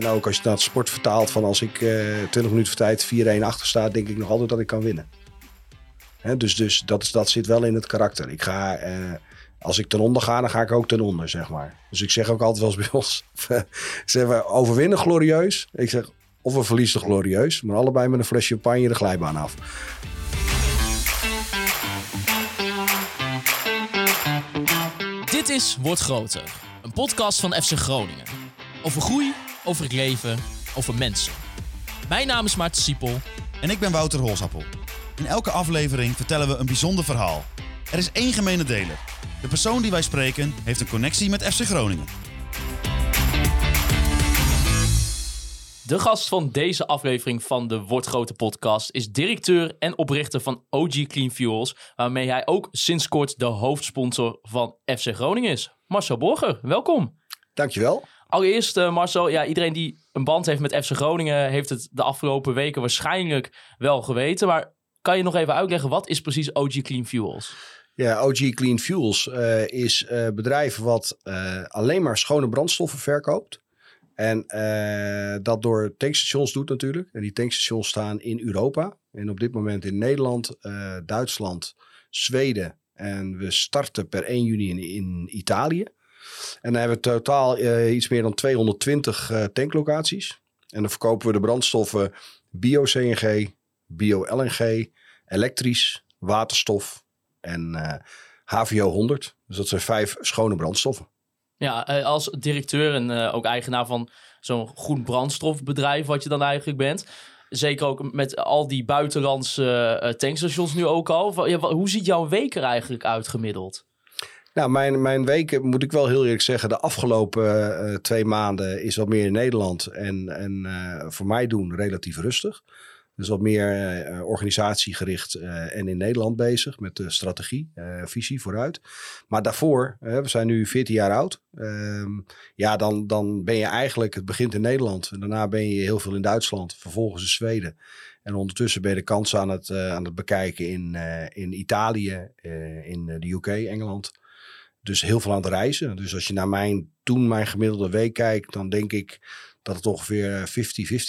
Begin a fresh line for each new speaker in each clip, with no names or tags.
En ook als je naar het sport vertaalt van als ik eh 20 minuten voor tijd 4-1 achter sta, denk ik nog altijd dat ik kan winnen. Hè, dus dus dat, zit wel in het karakter. Ik ga, eh, als ik ten onder ga, dan ga ik ook ten onder, zeg maar. Dus ik zeg ook altijd wel eens bij ons, zeggen we overwinnen glorieus. Ik zeg, of we verliezen glorieus, maar allebei met een flesje champagne de glijbaan af.
Dit is Word Groter, een podcast van FC Groningen. Over groei, over het leven, over mensen. Mijn naam is Maarten Siepel.
En ik ben Wouter Holsappel. In elke aflevering vertellen we een bijzonder verhaal. Er is één gemene deler. De persoon die wij spreken heeft een connectie met FC Groningen.
De gast van deze aflevering van de Word Groter podcast is directeur en oprichter van OG Clean Fuels, waarmee hij ook sinds kort de hoofdsponsor van FC Groningen is. Marcel Borger, welkom.
Dankjewel.
Allereerst, eh, Marcel, ja, iedereen die een band heeft met FC Groningen heeft het de afgelopen weken waarschijnlijk wel geweten. Maar kan je nog even uitleggen, wat is precies OG Clean Fuels?
Ja, OG Clean Fuels eh, is een bedrijf wat eh, alleen maar schone brandstoffen verkoopt. En eh, dat door tankstations doet natuurlijk. En die tankstations staan in Europa. En op dit moment in Nederland, eh, Duitsland, Zweden. En we starten per 1 juni in, in Italië. En dan hebben we totaal eh, iets meer dan 220 eh, tanklocaties. En dan verkopen we de brandstoffen bio-CNG, bio-LNG, elektrisch, waterstof en eh, HVO 100. Dus dat zijn vijf schone brandstoffen.
Ja, eh, als directeur en eh, ook eigenaar van zo'n groen brandstofbedrijf, wat je dan eigenlijk bent. Zeker ook met al die buitenlandse eh, tankstations nu ook al. Hoe ziet jouw week er eigenlijk uit gemiddeld?
Nou, mijn, mijn weken, moet ik wel heel eerlijk zeggen, de afgelopen eh, twee maanden is wat meer in Nederland en, en eh, voor mij doen relatief rustig. Dus wat meer eh, organisatiegericht en in Nederland bezig met de strategie, visie vooruit. Maar daarvoor, we zijn nu 14 jaar oud. ehm, ja, dan, dan ben je eigenlijk, het begint in Nederland. En daarna ben je heel veel in Duitsland, vervolgens in Zweden. En ondertussen ben je de kansen aan het, aan het bekijken in, in Italië, in de UK, Engeland. Dus heel veel aan het reizen. Dus als je naar mijn, toen mijn gemiddelde week kijkt, dan denk ik dat het ongeveer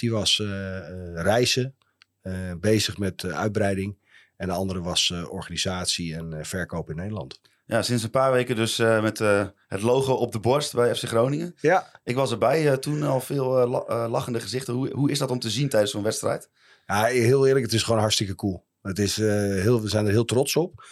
50-50 was eh, eh, reizen. eh, bezig met eh, uitbreiding. En de andere was eh, organisatie en eh, verkoop in Nederland.
Ja, sinds een paar weken dus eh, met eh, het logo op de borst bij FC Groningen.
Ja,
Ik was erbij, eh, toen al veel eh, la- eh, lachende gezichten. Hoe, hoe is dat om te zien tijdens zo'n wedstrijd?
Ja, heel eerlijk, het is gewoon hartstikke cool. Het is, eh, heel, we zijn er heel trots op.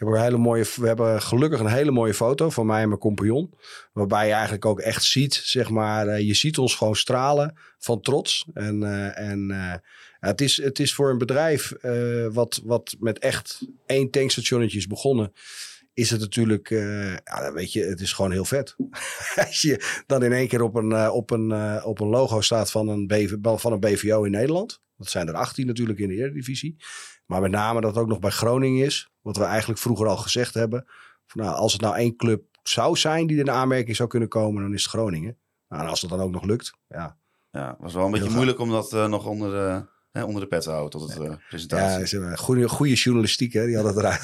Een mooie, we hebben gelukkig een hele mooie foto van mij en mijn compagnon. Waarbij je eigenlijk ook echt ziet, zeg maar, eh, je ziet ons gewoon stralen van trots. En, eh, en eh, het, is, het is voor een bedrijf wat, wat met echt één tankstationnetje is begonnen. Is het natuurlijk, ja, weet je, het is gewoon heel vet. Als je dan in één keer op een, op een, op een logo staat van een, BV, van een BVO in Nederland. Dat zijn er 18 natuurlijk in de Eredivisie. Maar met name dat het ook nog bij Groningen is. Wat we eigenlijk vroeger al gezegd hebben. Van, nou, als het nou één club zou zijn die in de aanmerking zou kunnen komen, dan is het Groningen. Nou, en als dat dan ook nog lukt, ja.
Ja, was wel een beetje moeilijk om dat eh, nog onder, de- hè, onder de pet te houden tot het eh, presentatie.
Ja, ze hebben goede, goede journalistiek, hè? Die hadden het eruit.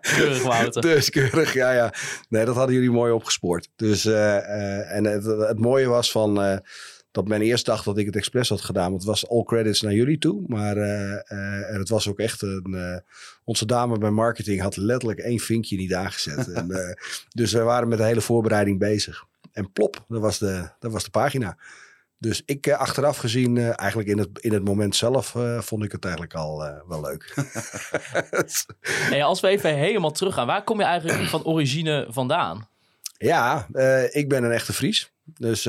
Keurig, Wouter.
Dus keurig, ja, ja. Nee, dat hadden jullie mooi opgespoord. Dus, eh, eh, en het, het mooie was van eh, dat men eerst dacht dat ik het expres had gedaan. Want het was all credits naar jullie toe. Maar eh, eh, en het was ook echt een... eh, onze dame bij marketing had letterlijk één vinkje niet aangezet. en, dus we waren met de hele voorbereiding bezig. En plop, dat was de, dat was de pagina. Dus ik achteraf gezien, eigenlijk in het, in het moment zelf, vond ik het eigenlijk al wel leuk.
Hey, als we even helemaal teruggaan, waar kom je eigenlijk van origine vandaan?
Ja, ik ben een echte Fries. Dus,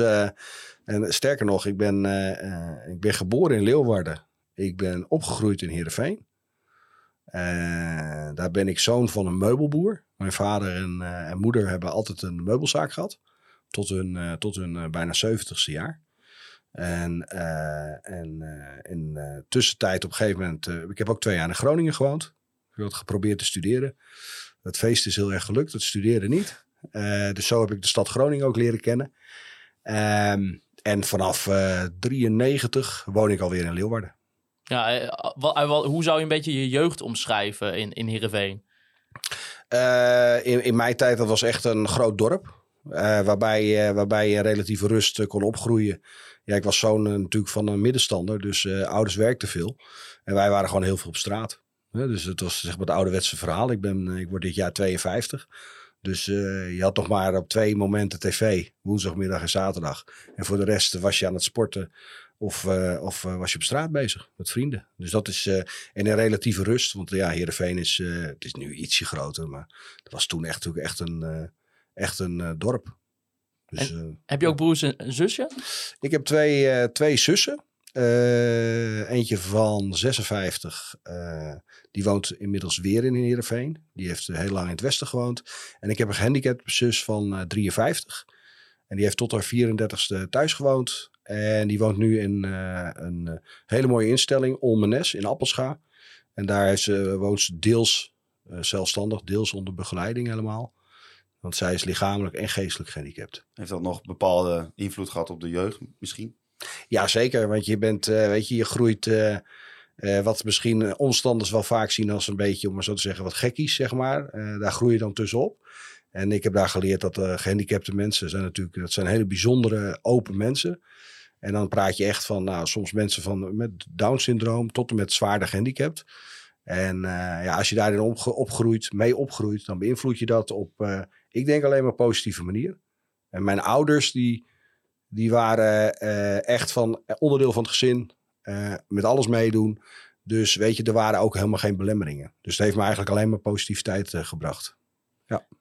en sterker nog, ik ben, eh, eh, ik ben geboren in Leeuwarden. Ik ben opgegroeid in Heerenveen. Eh, daar ben ik zoon van een meubelboer. Mijn vader en, eh, en moeder hebben altijd een meubelzaak gehad. Tot hun, eh, tot hun eh, bijna 70ste jaar. En, eh, en eh, in de tussentijd op een gegeven moment... eh, ik heb ook twee jaar in Groningen gewoond. Ik had geprobeerd te studeren. Het feest is heel erg gelukt, het studeren niet. Eh, dus zo heb ik de stad Groningen ook leren kennen. Ehm, en vanaf eh 93 woon ik alweer in Leeuwarden.
Ja, eh, wa- hoe zou je een beetje je jeugd omschrijven in, in Heerenveen?
Eh, in, in mijn tijd, dat was echt een groot dorp. Eh, waarbij, eh, waarbij je relatieve rust eh, kon opgroeien. Ja, ik was zoon eh, natuurlijk van een middenstander, dus eh, ouders werkten veel. En wij waren gewoon heel veel op straat. Dus het was zeg maar het ouderwetse verhaal. Ik, ben, ik word dit jaar 52. Dus eh, je had nog maar op twee momenten tv, woensdagmiddag en zaterdag. En voor de rest was je aan het sporten of, eh, of eh, was je op straat bezig met vrienden. Dus dat is, en in relatieve rust, want ja, Heerenveen is, het is nu ietsje groter, maar het was toen echt, natuurlijk echt een, echt een dorp. Dus,
Heb je ook broers en een zusje?
ik heb twee, twee zussen. Eh, eentje van 56. eh, die woont inmiddels weer in Heerenveen. Die heeft eh, heel lang in het westen gewoond. En ik heb een gehandicapte zus van eh, 53. En die heeft tot haar 34ste thuis gewoond. En die woont nu in een hele mooie instelling, Olmenes in Appelscha. En daar woont ze deels zelfstandig, deels onder begeleiding helemaal. Want zij is lichamelijk en geestelijk gehandicapt.
Heeft dat nog bepaalde invloed gehad op de jeugd misschien?
Ja, zeker. Want je bent, eh, weet je, je groeit. eh, eh, wat misschien omstanders wel vaak zien als een beetje, om maar zo te zeggen, wat gekkies, zeg maar. Daar groei je dan tussenop. En ik heb daar geleerd dat eh, gehandicapte mensen zijn natuurlijk, dat zijn hele bijzondere, open mensen. En dan praat je echt van, nou, soms mensen van, met Down-syndroom tot en met zwaarder gehandicapt. En ja, als je daarin opge- opgroeit, mee opgroeit, dan beïnvloed je dat op, ik denk alleen maar positieve manier. En mijn ouders, die, die waren eh, echt van eh, onderdeel van het gezin, eh, met alles meedoen. Dus weet je, er waren ook helemaal geen belemmeringen. Dus het heeft me eigenlijk alleen maar positiviteit gebracht.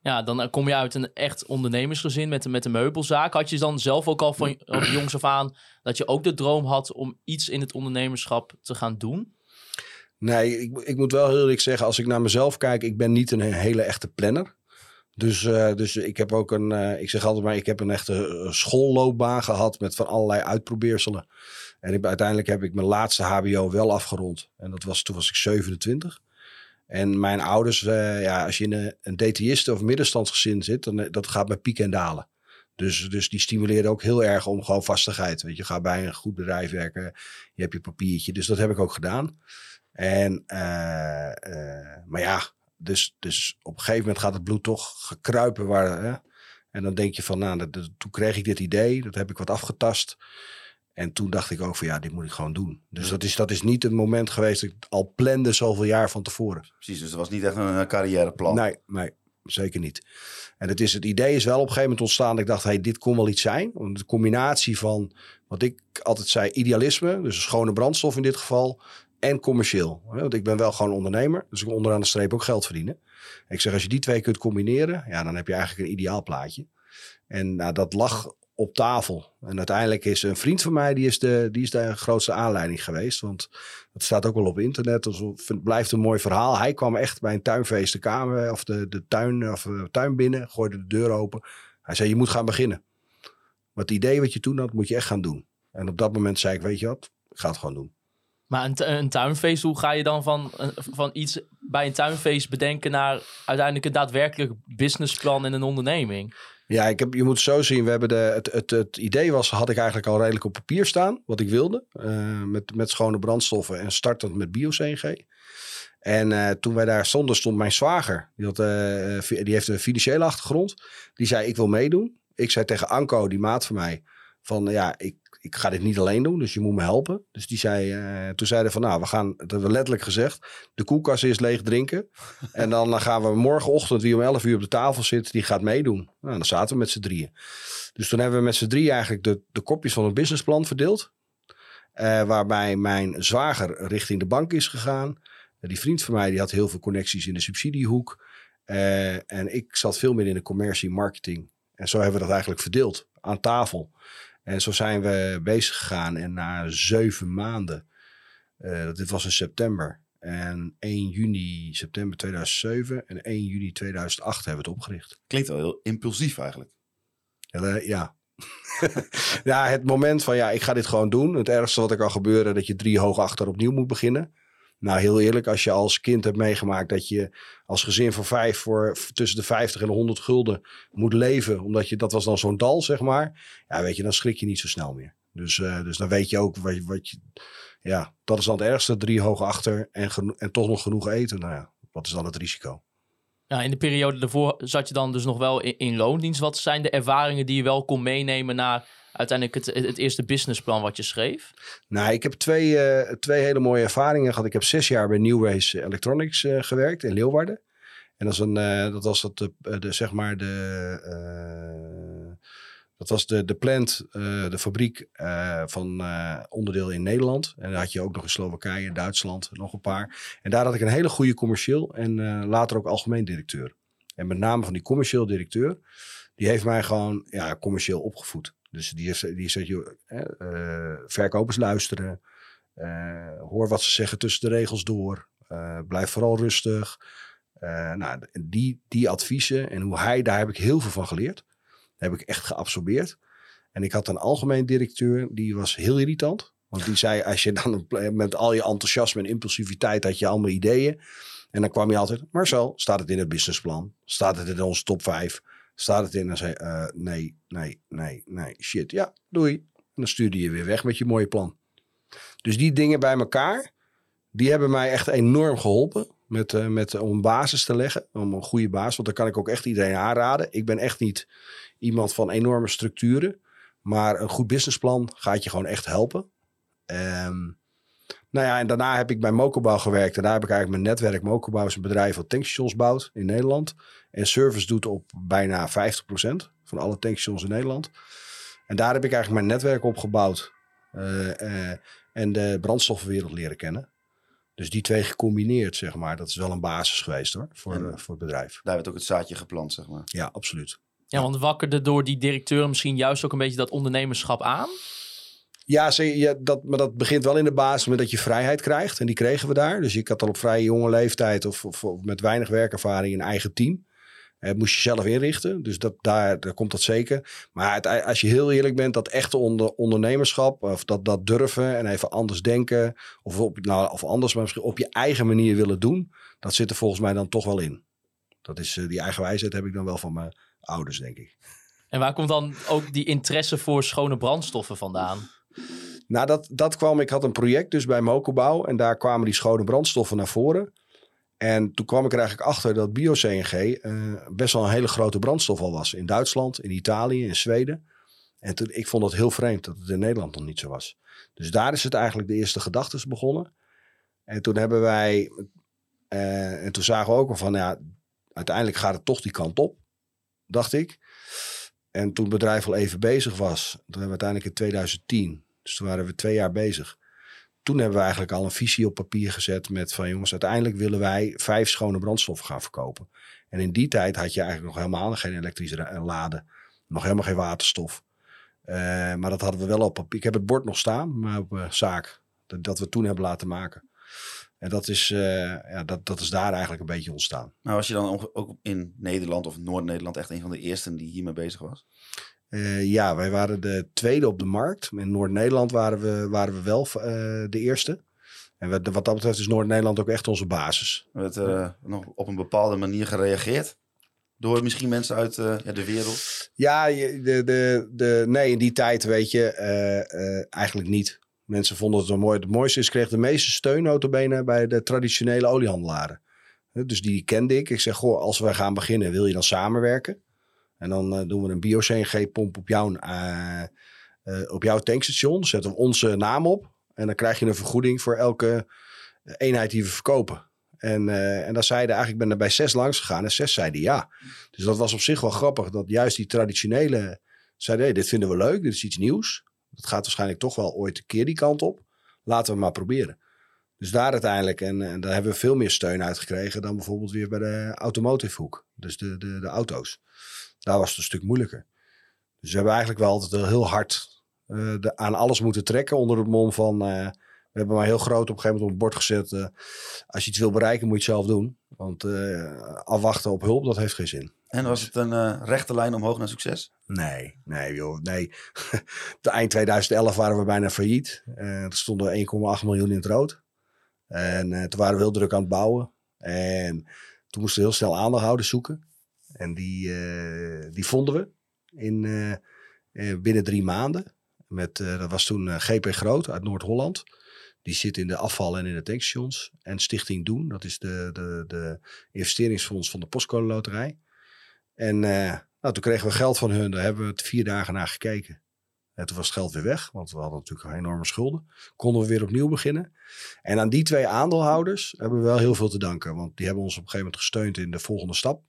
Ja, dan eh, kom je uit een echt ondernemersgezin met, met een meubelzaak. Had je dan zelf ook al van van jongs af aan dat je ook de droom had om iets in het ondernemerschap te gaan doen?
Nee, ik, ik moet wel heel eerlijk zeggen, als ik naar mezelf kijk, ik ben niet een hele echte planner. Dus, eh, dus ik heb ook een, eh, ik zeg altijd maar, ik heb een echte eh, schoolloopbaan gehad met van allerlei uitprobeerselen. En uiteindelijk heb ik mijn laatste HBO wel afgerond. En dat was, toen was ik 27. En mijn ouders, ja, als je in een, een of middenstandsgezin zit, dan dat gaat met pieken en dalen. Dus, dus die stimuleren ook heel erg om gewoon vastigheid. Weet je, ga bij een goed bedrijf werken, je hebt je papiertje. Dus dat heb ik ook gedaan. En, maar ja, dus, dus op een gegeven moment gaat het bloed toch gekruipen. Waar, hè? En dan denk je van, nou, dat, dat- toen kreeg ik dit idee, dat heb ik wat afgetast. En toen dacht ik ook van, ja, dit moet ik gewoon doen. Dus
Ja.
dat, is, dat is niet een moment geweest dat ik al plande zoveel jaar van tevoren.
Precies, dus het was niet echt een carrièreplan.
Nee, nee, zeker niet. En het, is, het idee is wel op een gegeven moment ontstaan. Dat ik dacht, hey, dit kon wel iets zijn. De combinatie van wat ik altijd zei, idealisme, dus een schone brandstof in dit geval, en commercieel. Want ik ben wel gewoon ondernemer, dus ik wil onderaan de streep ook geld verdienen. Ik zeg, als je die twee kunt combineren, ja, dan heb je eigenlijk een ideaal plaatje. En nou, dat lag op tafel. En uiteindelijk is een vriend van mij, die is de, die is de grootste aanleiding geweest. Want dat staat ook wel op internet. Dus het blijft een mooi verhaal. Hij kwam echt bij een tuinfeest de kamer of de, de tuin, of de tuin binnen, gooide de deur open. Hij zei: Je moet gaan beginnen. Maar het idee wat je toen had, moet je echt gaan doen. En op dat moment zei ik: Weet je wat, ik ga het gewoon doen.
Maar een, een tuinfeest, hoe ga je dan van, van iets bij een tuinfeest bedenken naar uiteindelijk een daadwerkelijk businessplan en een onderneming?
Ja, ik heb, je moet zo zien. We hebben de, het, het, het idee was, had ik eigenlijk al redelijk op papier staan, wat ik wilde. eh, met, met schone brandstoffen en startend met bio-CNG. En eh, toen wij daar stonden, stond mijn zwager. Die, had, eh, die heeft een financiële achtergrond. Die zei, ik wil meedoen. Ik zei tegen Anko, die maat van mij, van ja, ik, ik ga dit niet alleen doen, dus je moet me helpen. Dus die zei, eh, toen zeiden van, nou, we gaan, dat hebben we letterlijk gezegd, de koelkast is leeg drinken. en dan gaan we morgenochtend, wie om 11 uur op de tafel zit, die gaat meedoen. Nou, dan zaten we met z'n drieën. Dus toen hebben we met z'n drieën eigenlijk de, de kopjes van het businessplan verdeeld. Eh, waarbij mijn zwager richting de bank is gegaan. Eh, die vriend van mij die had heel veel connecties in de subsidiehoek. Eh, en ik zat veel meer in de commercie marketing. En zo hebben we dat eigenlijk verdeeld aan tafel. En zo zijn we bezig gegaan. En na zeven maanden, eh, dit was in september. En 1 juni, september 2007 en 1 juni 2008 hebben we het opgericht.
Klinkt wel heel impulsief eigenlijk.
Ja, ja. ja, het moment van ja, ik ga dit gewoon doen. Het ergste wat er kan gebeuren, dat je drie hoog achter opnieuw moet beginnen. Nou, heel eerlijk, als je als kind hebt meegemaakt dat je als gezin van vijf voor tussen de 50 en de 100 gulden moet leven, omdat je dat was dan zo'n dal, zeg maar. Ja, weet je, dan schrik je niet zo snel meer. Dus, eh, dus dan weet je ook wat je, wat je. Ja, dat is dan het ergste. Drie hoog achter en, en toch nog genoeg eten. Nou ja, wat is dan het risico?
Ja, in de periode daarvoor zat je dan dus nog wel in, in loondienst. Wat zijn de ervaringen die je wel kon meenemen naar uiteindelijk het, het eerste businessplan wat je schreef?
Nou, ik heb twee, eh, twee hele mooie ervaringen gehad. Ik heb zes jaar bij Newways Electronics eh, gewerkt in Leeuwarden. En dat, is een, eh, dat was de, de, zeg maar de, dat was de, de plant, de fabriek van onderdeel in Nederland. En daar had je ook nog in Slowakije, Duitsland, nog een paar. En daar had ik een hele goede commercieel en later ook algemeen directeur. En met name van die commercieel directeur, die heeft mij gewoon ja, commercieel opgevoed. Dus die, die zegt, joh, eh, verkopers luisteren, eh, hoor wat ze zeggen tussen de regels door, eh, blijf vooral rustig. Nou, die, die adviezen en hoe hij, daar heb ik heel veel van geleerd. Heb ik echt geabsorbeerd. En ik had een algemeen directeur, die was heel irritant. Want die zei, als je dan met al je enthousiasme en impulsiviteit had je allemaal ideeën. En dan kwam je altijd, Marcel, staat het in het businessplan? Staat het in onze top 5? Staat het in? En zei eh, nee, nee, nee, nee, shit. Ja, doei. En dan stuurde je weer weg met je mooie plan. Dus die dingen bij elkaar, die hebben mij echt enorm geholpen. Met, eh, met, om een basis te leggen, om een goede basis. Want daar kan ik ook echt iedereen aanraden. Ik ben echt niet iemand van enorme structuren. Maar een goed businessplan gaat je gewoon echt helpen. Ehm, nou ja, en daarna heb ik bij Mokobouw gewerkt. En daar heb ik eigenlijk mijn netwerk. Mokobouw is een bedrijf dat tankstations bouwt in Nederland. En service doet op bijna 50% van alle tankstations in Nederland. En daar heb ik eigenlijk mijn netwerk opgebouwd. eh, eh, en de brandstoffenwereld leren kennen. Dus die twee gecombineerd, zeg maar. Dat is wel een basis geweest hoor, voor, eh, voor het bedrijf.
Daar werd ook het zaadje geplant, zeg maar.
Ja, absoluut.
Ja, want wakkerde door die directeur misschien juist ook een beetje dat ondernemerschap aan?
Ja, ja dat, maar dat begint wel in de basis met dat je vrijheid krijgt. En die kregen we daar. Dus ik had al op vrij jonge leeftijd of, met weinig werkervaring een eigen team. Eh, moest je zelf inrichten. Dus dat, daar, daar komt dat zeker. Maar het, als je heel eerlijk bent, dat echte onder, ondernemerschap, of dat, dat durven en even anders denken, of, nou, of anders, maar misschien op je eigen manier willen doen, dat zit er volgens mij dan toch wel in. Dat is, eh, die eigen wijsheid heb ik dan wel van mijn ouders, denk ik.
En waar komt dan ook die interesse voor schone brandstoffen vandaan?
Nou, dat, kwam. Ik had een project dus bij Mokobouw. En daar kwamen die schone brandstoffen naar voren. En toen kwam ik er eigenlijk achter dat bio-CNG eh, best wel een hele grote brandstof al was. In Duitsland, in Italië, in Zweden. En toen, ik vond het heel vreemd dat het in Nederland nog niet zo was. Dus daar is het eigenlijk de eerste gedachtes begonnen. En toen hebben wij... eh, en toen zagen we ook wel van, ja, uiteindelijk gaat het toch die kant op. Dacht ik. En toen het bedrijf al even bezig was. Toen hebben we uiteindelijk in 2010 dus toen waren we twee jaar bezig. Toen hebben we eigenlijk al een visie op papier gezet met van jongens, uiteindelijk willen wij vijf schone brandstoffen gaan verkopen. En in die tijd had je eigenlijk nog helemaal geen elektrische ra- laden, nog helemaal geen waterstof. Eh, maar dat hadden we wel op papier. Ik heb het bord nog staan, maar op eh, zaak, dat, we toen hebben laten maken. En dat is, eh, ja, dat, dat is daar eigenlijk een beetje ontstaan.
Nou, was je dan ook- ook in Nederland of Noord-Nederland echt een van de eersten die hiermee bezig was?
Eh, ja, wij waren de tweede op de markt. In Noord-Nederland waren we, waren we wel eh, de eerste. En wat, wat dat betreft is Noord-Nederland ook echt onze basis.
Er werd eh, nog op een bepaalde manier gereageerd? Door misschien mensen uit ja, de wereld?
Ja, de, de, de, nee, in die tijd weet je eigenlijk niet. Mensen vonden het wel mooi. Het mooiste is, ik kreeg de meeste steun bij de traditionele oliehandelaren. Eh, Dus die kende ik. Ik zeg, goh, als we gaan beginnen, wil je dan samenwerken? En dan eh, doen we een bio-CNG-pomp op, jouw eh, eh, op jouw tankstation. Zetten we onze naam op. En dan krijg je een vergoeding voor elke eenheid die we verkopen. En, eh en daar zeiden eigenlijk, ben er bij zes langs gegaan en zes zeiden ja. Dus dat was op zich wel grappig, dat juist die traditionele zeiden, hey, dit vinden we leuk, dit is iets nieuws. Dat gaat waarschijnlijk toch wel ooit een keer die kant op. Laten we maar proberen. Dus daar uiteindelijk, en, en daar hebben we veel meer steun uit gekregen dan bijvoorbeeld weer bij de automotive hoek. Dus de, de, de auto's. Daar was het een stuk moeilijker. Dus we hebben eigenlijk wel altijd heel hard eh, de, aan alles moeten trekken onder het mom van... eh, we hebben maar heel groot op een gegeven moment op het bord gezet. eh, als je iets wil bereiken, moet je het zelf doen. Want afwachten op hulp, dat heeft geen zin.
En was het een rechte lijn omhoog naar succes?
Nee, nee joh, nee. De eind 2011 waren we bijna failliet. Er stonden 1,8 miljoen in het rood. En toen waren we heel druk aan het bouwen. En toen moesten we heel snel aandeelhouders zoeken. En die, eh, die vonden we in, eh, eh, binnen drie maanden. Met, dat was toen GP Groot uit Noord-Holland. Die zit in de afval en in de tankstations. En Stichting Doen, dat is de, de, de investeringsfonds van de Postcode Loterij. En nou, toen kregen we geld van hun. Daar hebben we het vier dagen naar gekeken. En toen was het geld weer weg, want we hadden natuurlijk enorme schulden. Konden we weer opnieuw beginnen. En aan die twee aandeelhouders hebben we wel heel veel te danken. Want die hebben ons op een gegeven moment gesteund in de volgende stap.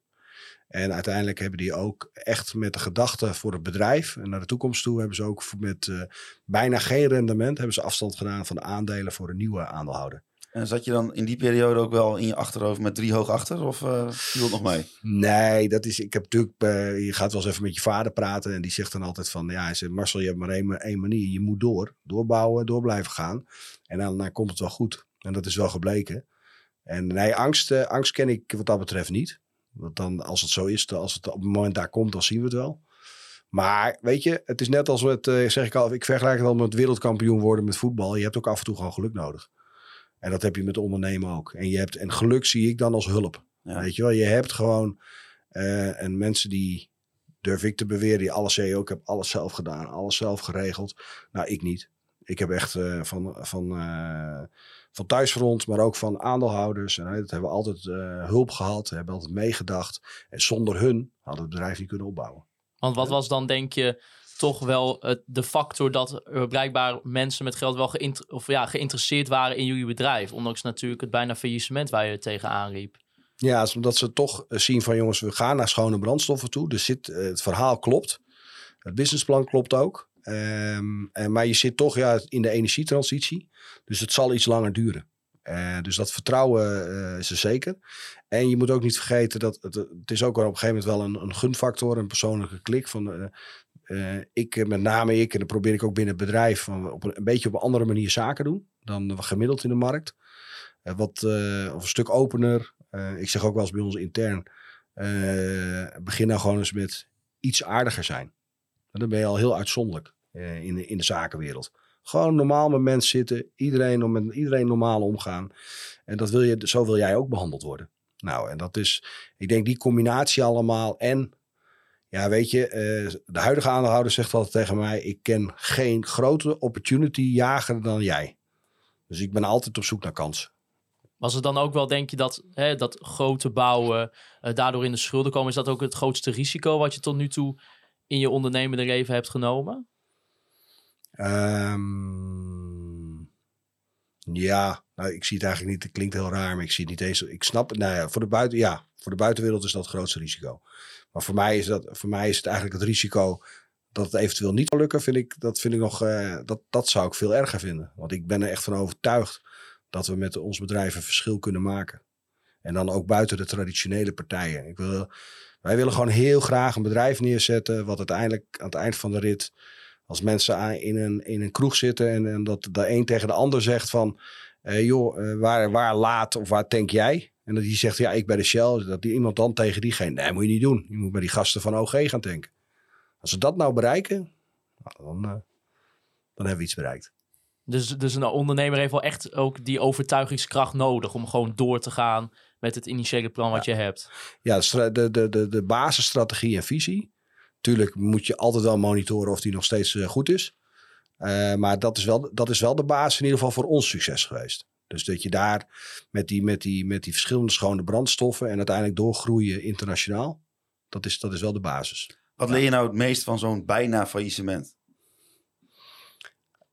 En uiteindelijk hebben die ook echt met de gedachte voor het bedrijf en naar de toekomst toe hebben ze ook met uh, bijna geen rendement hebben ze afstand gedaan van de aandelen voor een nieuwe aandeelhouder.
En zat je dan in die periode ook wel in je achterhoofd met drie hoog achter? Of uh, viel het nog mee?
Nee, dat is. Ik heb natuurlijk. Uh, je gaat wel eens even met je vader praten. En die zegt dan altijd van. Ja, hij zegt, Marcel, je hebt maar één, één manier. Je moet door. Doorbouwen, door blijven gaan. En dan, dan komt het wel goed. En dat is wel gebleken. En nee, angst, uh, angst ken ik wat dat betreft niet. Want dan, als het zo is, als het op het moment daar komt, dan zien we het wel. Maar weet je, het is net als met, zeg ik al, ik vergelijk het al met wereldkampioen worden met voetbal. Je hebt ook af en toe gewoon geluk nodig. En dat heb je met ondernemen ook. En, je hebt, en geluk zie ik dan als hulp. Weet je wel, je hebt gewoon uh, en mensen die, durf ik te beweren, die alles zeggen, ik heb alles zelf gedaan, alles zelf geregeld. Nou, ik niet. Ik heb echt uh, van, van, uh, van thuisfront, maar ook van aandeelhouders. En dat hebben we altijd hulp gehad, hebben altijd meegedacht. En zonder hun hadden we het bedrijf niet kunnen opbouwen.
Want wat was dan, denk je, toch wel de factor dat er blijkbaar mensen met geld wel of, ja, geïnteresseerd waren in jullie bedrijf. Ondanks natuurlijk het bijna faillissement waar je tegenaan riep.
Ja, omdat ze toch eh, zien van jongens, we gaan naar schone brandstoffen toe. Dus zit, eh, het verhaal klopt. Het businessplan klopt ook. Um, en, maar je zit toch ja, in de energietransitie. Dus het zal iets langer duren. Uh, dus dat vertrouwen uh, is er zeker. En je moet ook niet vergeten dat het, het is ook op een gegeven moment wel een, een gunfactor, een persoonlijke klik. Van, ik, eh, met name ik, en dan probeer ik ook binnen het bedrijf van op een, beetje op een andere manier zaken doen dan gemiddeld in de markt. Wat, of een stuk opener. ik zeg ook wel eens bij ons intern, begin nou gewoon eens met iets aardiger zijn. Dan ben je al heel uitzonderlijk in, de, in de zakenwereld. Gewoon normaal met mensen zitten, iedereen met iedereen normaal omgaan. En dat wil je, zo wil jij ook behandeld worden. Nou, en dat is, ik denk die combinatie allemaal en ja, weet je, uh, de huidige aandeelhouder zegt altijd tegen mij: Ik ken geen grotere opportunity jager dan jij. Dus ik ben altijd op zoek naar kansen.
Was het dan ook wel, denk je, dat, hè, dat grote bouwen uh, daardoor in de schulden komen? Is dat ook het grootste risico wat je tot nu toe in je ondernemende leven hebt genomen?
Um, ja, nou, ik zie het eigenlijk niet. Het klinkt heel raar, maar ik zie het niet eens. Ik snap het. Nou ja, voor de, buiten, ja, voor de buitenwereld is dat het grootste risico. Maar voor mij is, dat, voor mij is het eigenlijk het risico dat het eventueel niet zal lukken, vind ik, dat vind ik nog, uh, dat, dat zou ik veel erger vinden. Want ik ben er echt van overtuigd dat we met ons bedrijf een verschil kunnen maken. En dan ook buiten de traditionele partijen. Ik wil, wij willen gewoon heel graag een bedrijf neerzetten, wat uiteindelijk aan het eind van de rit, als mensen in een, in een kroeg zitten en, en dat de een tegen de ander zegt van, joh, uh, waar, waar laat of waar tank jij? En dat die zegt, ja, ik bij de Shell. Dat die iemand dan tegen diegene, nee, moet je niet doen. Je moet bij die gasten van OG gaan tanken. Als we dat nou bereiken, nou, dan, uh, dan hebben we iets bereikt.
Dus, dus een ondernemer heeft wel echt ook die overtuigingskracht nodig om gewoon door te gaan met het initiële plan wat
ja.
je hebt.
Ja, de, de, de, de basisstrategie en visie. Tuurlijk moet je altijd wel monitoren of die nog steeds uh, goed is. Uh, maar dat is, wel, dat is wel de basis in ieder geval voor ons succes geweest. Dus dat je daar met die, met die, met die verschillende schone brandstoffen en uiteindelijk doorgroeien internationaal. Dat is, dat is wel de basis.
Wat leer je nou het meest van zo'n bijna faillissement?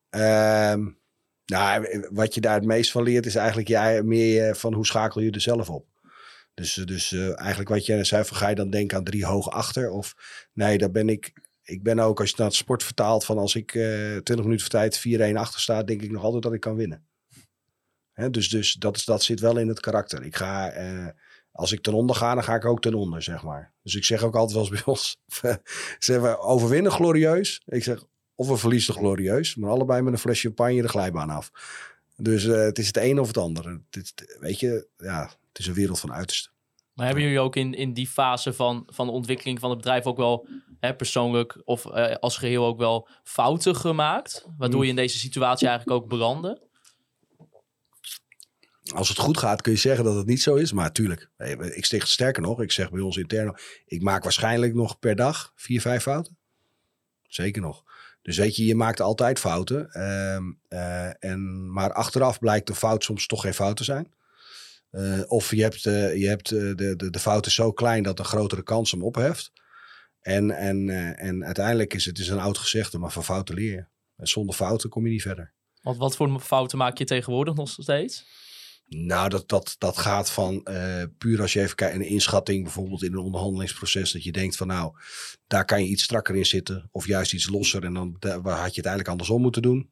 Um, nou, wat je daar het meest van leert is eigenlijk ja, meer van hoe schakel je er zelf op. Dus, dus uh, eigenlijk wat jij zei, van ga je dan denken aan drie hoog achter? Of nee, daar ben ik. Ik ben ook, als je naar het sport vertaalt, van als ik uh, 20 minuten voor tijd 4-1 achter sta, denk ik nog altijd dat ik kan winnen. He, dus dus dat, is, dat zit wel in het karakter. Ik ga, als ik ten onder ga, dan ga ik ook ten onder, zeg maar. Dus ik zeg ook altijd wel bij ons, we overwinnen glorieus. Ik zeg, of we verliezen glorieus, maar allebei met een flesje champagne de glijbaan af. Dus uh, het is het een of het andere. Het, weet je, ja, het is een wereld van uiterste.
Maar hebben jullie ook in, in die fase van, van de ontwikkeling van het bedrijf ook wel hè, persoonlijk of uh, als geheel ook wel fouten gemaakt? Waardoor je in deze situatie eigenlijk ook belandde?
Als het goed gaat kun je zeggen dat het niet zo is. Maar tuurlijk, ik zeg sterker nog, ik zeg bij ons intern, ik maak waarschijnlijk nog per dag vier, vijf fouten. Zeker nog. Dus weet je, je maakt altijd fouten. Ehm, eh, en, maar achteraf blijkt de fout soms toch geen fout te zijn. Eh, of je hebt, eh, je hebt de, de, de fout is zo klein dat een grotere kans hem opheft. En, en, en uiteindelijk is het is een oud gezegde, maar van fouten leer je. En zonder fouten kom je niet verder.
Want wat voor fouten maak je tegenwoordig nog steeds?
Nou, dat, dat, dat gaat van eh, puur als je even kijkt, een inschatting bijvoorbeeld in een onderhandelingsproces, dat je denkt van nou, daar kan je iets strakker in zitten, of juist iets losser en dan had je het eigenlijk andersom moeten doen.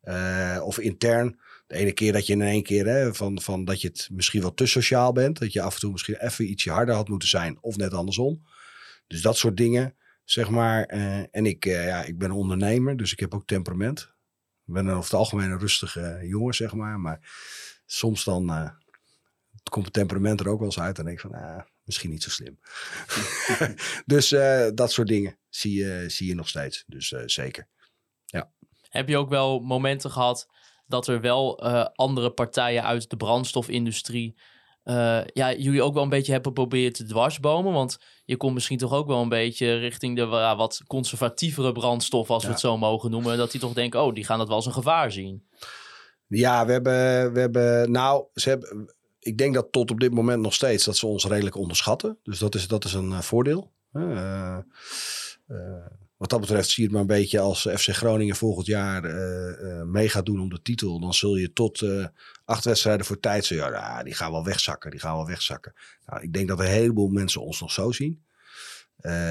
Eh, of intern, de ene keer dat je in één keer hè, van, van dat je het misschien wat te sociaal bent, dat je af en toe misschien even ietsje harder had moeten zijn, of net andersom. Dus dat soort dingen, zeg maar. eh, en ik, ja, ik ben ondernemer, dus ik heb ook temperament. Ik ben over het algemeen een rustige jongen, zeg maar, maar soms dan eh, komt het temperament er ook wel eens uit. En denk ik van, ah, misschien niet zo slim. dus eh, dat soort dingen zie je, zie je nog steeds. Dus eh, zeker.
Heb je ook wel momenten gehad dat er wel eh, andere partijen uit de brandstofindustrie... eh, ja, jullie ook wel een beetje hebben proberen te dwarsbomen? Want je komt misschien toch ook wel een beetje richting de ja, wat conservatievere brandstof, als we
Ja.
het zo mogen noemen. Dat die toch denken, oh, die gaan dat wel als een gevaar zien.
Ja, we hebben, we hebben nou, ze hebben, ik denk dat tot op dit moment nog steeds dat ze ons redelijk onderschatten. Dus dat is, dat is een eh, voordeel. Eh, eh, wat dat betreft zie je het maar een beetje als FC Groningen volgend jaar mee gaat doen om de titel. Dan zul je tot acht wedstrijden voor tijd zeggen, ja, ah, die gaan wel wegzakken, die gaan wel wegzakken. Nou, ik denk dat een heleboel mensen ons nog zo zien.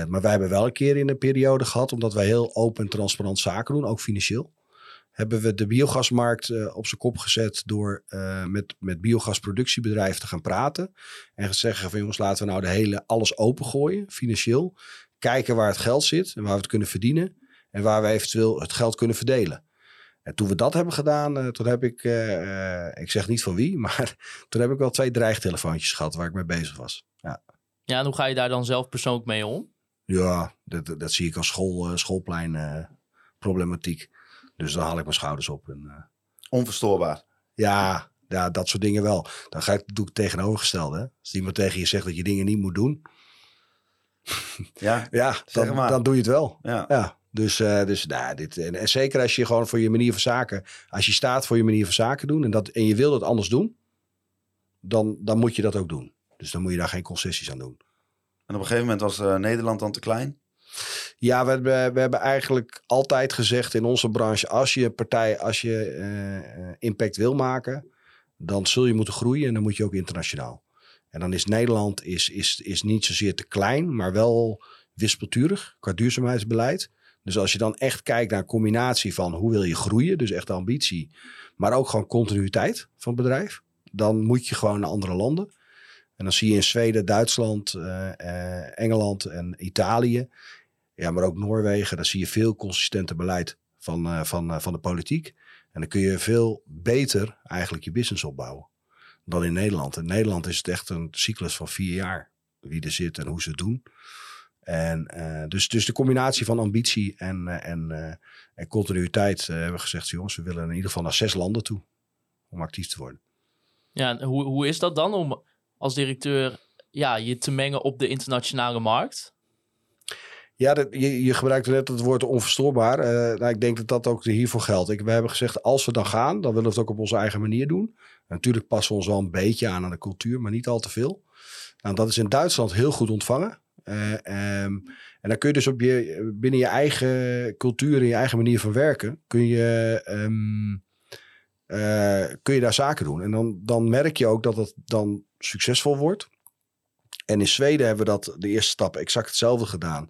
Maar wij hebben wel een keer in een periode gehad, omdat wij heel open en transparant zaken doen, ook financieel hebben we de biogasmarkt eh, op zijn kop gezet door eh, met, met biogasproductiebedrijven te gaan praten. En te zeggen van jongens, laten we nou de hele alles opengooien, financieel. Kijken waar het geld zit en waar we het kunnen verdienen. En waar we eventueel het geld kunnen verdelen. En toen we dat hebben gedaan, eh, toen heb ik, ik zeg niet van wie, maar toen heb ik wel twee dreigtelefoontjes gehad waar ik mee bezig was. Ja,
Ja, en hoe ga je daar dan zelf persoonlijk mee om?
ja dat, dat, zie ik als school, schoolplein problematiek. Dus dan haal ik mijn schouders op en... eh,
Onverstoorbaar.
Ja, ja, dat soort dingen wel. Dan ga ik, doe ik het tegenovergestelde. Hè? Als iemand tegen je zegt dat je dingen niet moet doen.
Ja,
Ja,
Zeg
dan,
maar.
dan doe je het wel.
ja.
Ja, dus, eh, dus nou, dit, en, en zeker als je gewoon voor je manier van zaken... Als je staat voor je manier van zaken doen en, dat, en je wil het anders doen... Dan, dan moet je dat ook doen. Dus dan moet je daar geen concessies aan doen.
En op een gegeven moment was eh, Nederland dan te klein.
Ja, we hebben, eigenlijk altijd gezegd in onze branche... als je partij, als je eh, impact wil maken... dan zul je moeten groeien en dan moet je ook internationaal. En dan is Nederland is, is, is niet zozeer te klein... maar wel wispelturig qua duurzaamheidsbeleid. Dus als je dan echt kijkt naar een combinatie van... hoe wil je groeien, dus echt ambitie... maar ook gewoon continuïteit van het bedrijf... dan moet je gewoon naar andere landen... En dan zie je in Zweden, Duitsland, eh, eh, Engeland en Italië ja, maar ook Noorwegen, daar zie je veel consistenter beleid van, eh, van, eh, van de politiek. En dan kun je veel beter eigenlijk je business opbouwen dan in Nederland. In Nederland is het echt een cyclus van vier jaar. Wie er zit en hoe ze het doen. En eh, dus, dus de combinatie van ambitie en, en, en continuïteit hebben we gezegd, jongens, we willen in ieder geval naar zes landen toe om actief te worden.
Ja, hoe, hoe is dat dan om als directeur ja, je te mengen op de internationale markt?
Ja, je, je gebruikte net het woord onverstoorbaar. Eh, nou, ik denk dat dat ook hiervoor geldt. Ik, we hebben gezegd, als we dan gaan, dan willen we het ook op onze eigen manier doen. natuurlijk passen we ons wel een beetje aan aan de cultuur, maar niet al te veel. Nou, dat is in Duitsland heel goed ontvangen. Eh, ehm, en dan kun je dus op je, binnen je eigen cultuur en je eigen manier van werken, kun je, ehm, eh, kun je daar zaken doen. En dan, dan merk je ook dat het dan succesvol wordt. En in Zweden hebben we dat de eerste stap exact hetzelfde gedaan.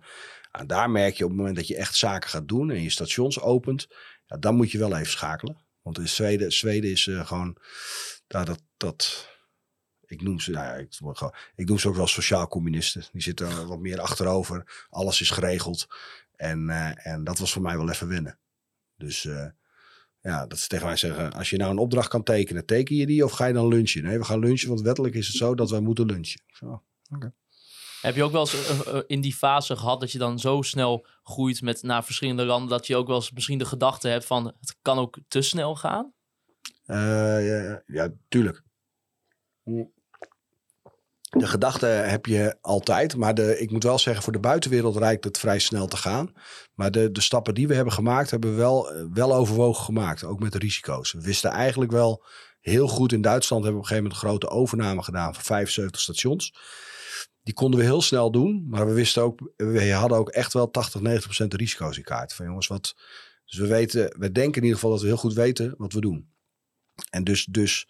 En daar merk je op het moment dat je echt zaken gaat doen en je stations opent, ja, dan moet je wel even schakelen. Want in Zweden, Zweden is eh, gewoon, nou, dat, dat, ik noem ze, nou ja, ik, ik noem ze ook wel sociaal-communisten. Die zitten wat meer achterover. Alles is geregeld. En, eh, en dat was voor mij wel even winnen. Dus eh, ja, dat ze tegen mij zeggen, als je nou een opdracht kan tekenen, teken je die of ga je dan lunchen? Nee, we gaan lunchen, want wettelijk is het zo dat wij moeten lunchen. Zo.
Heb je ook wel eens eh, eh, in die fase gehad dat je dan zo snel groeit met naar verschillende landen, dat je ook wel eens misschien de gedachte hebt van het kan ook te snel gaan?
Eh, ja, ja, tuurlijk. De gedachte heb je altijd, maar de, ik moet wel zeggen, voor de buitenwereld rijdt het vrij snel te gaan. Maar de, de stappen die we hebben gemaakt, hebben we wel, eh, wel overwogen gemaakt. Ook met risico's. We wisten eigenlijk wel heel goed in Duitsland hebben we op een gegeven moment een grote overname gedaan van 75 stations. Die konden we heel snel doen, maar we wisten ook, we hadden ook echt wel 80, 90 procent risico's in kaart. Van jongens, wat. Dus we weten, we denken in ieder geval dat we heel goed weten wat we doen. En dus, dus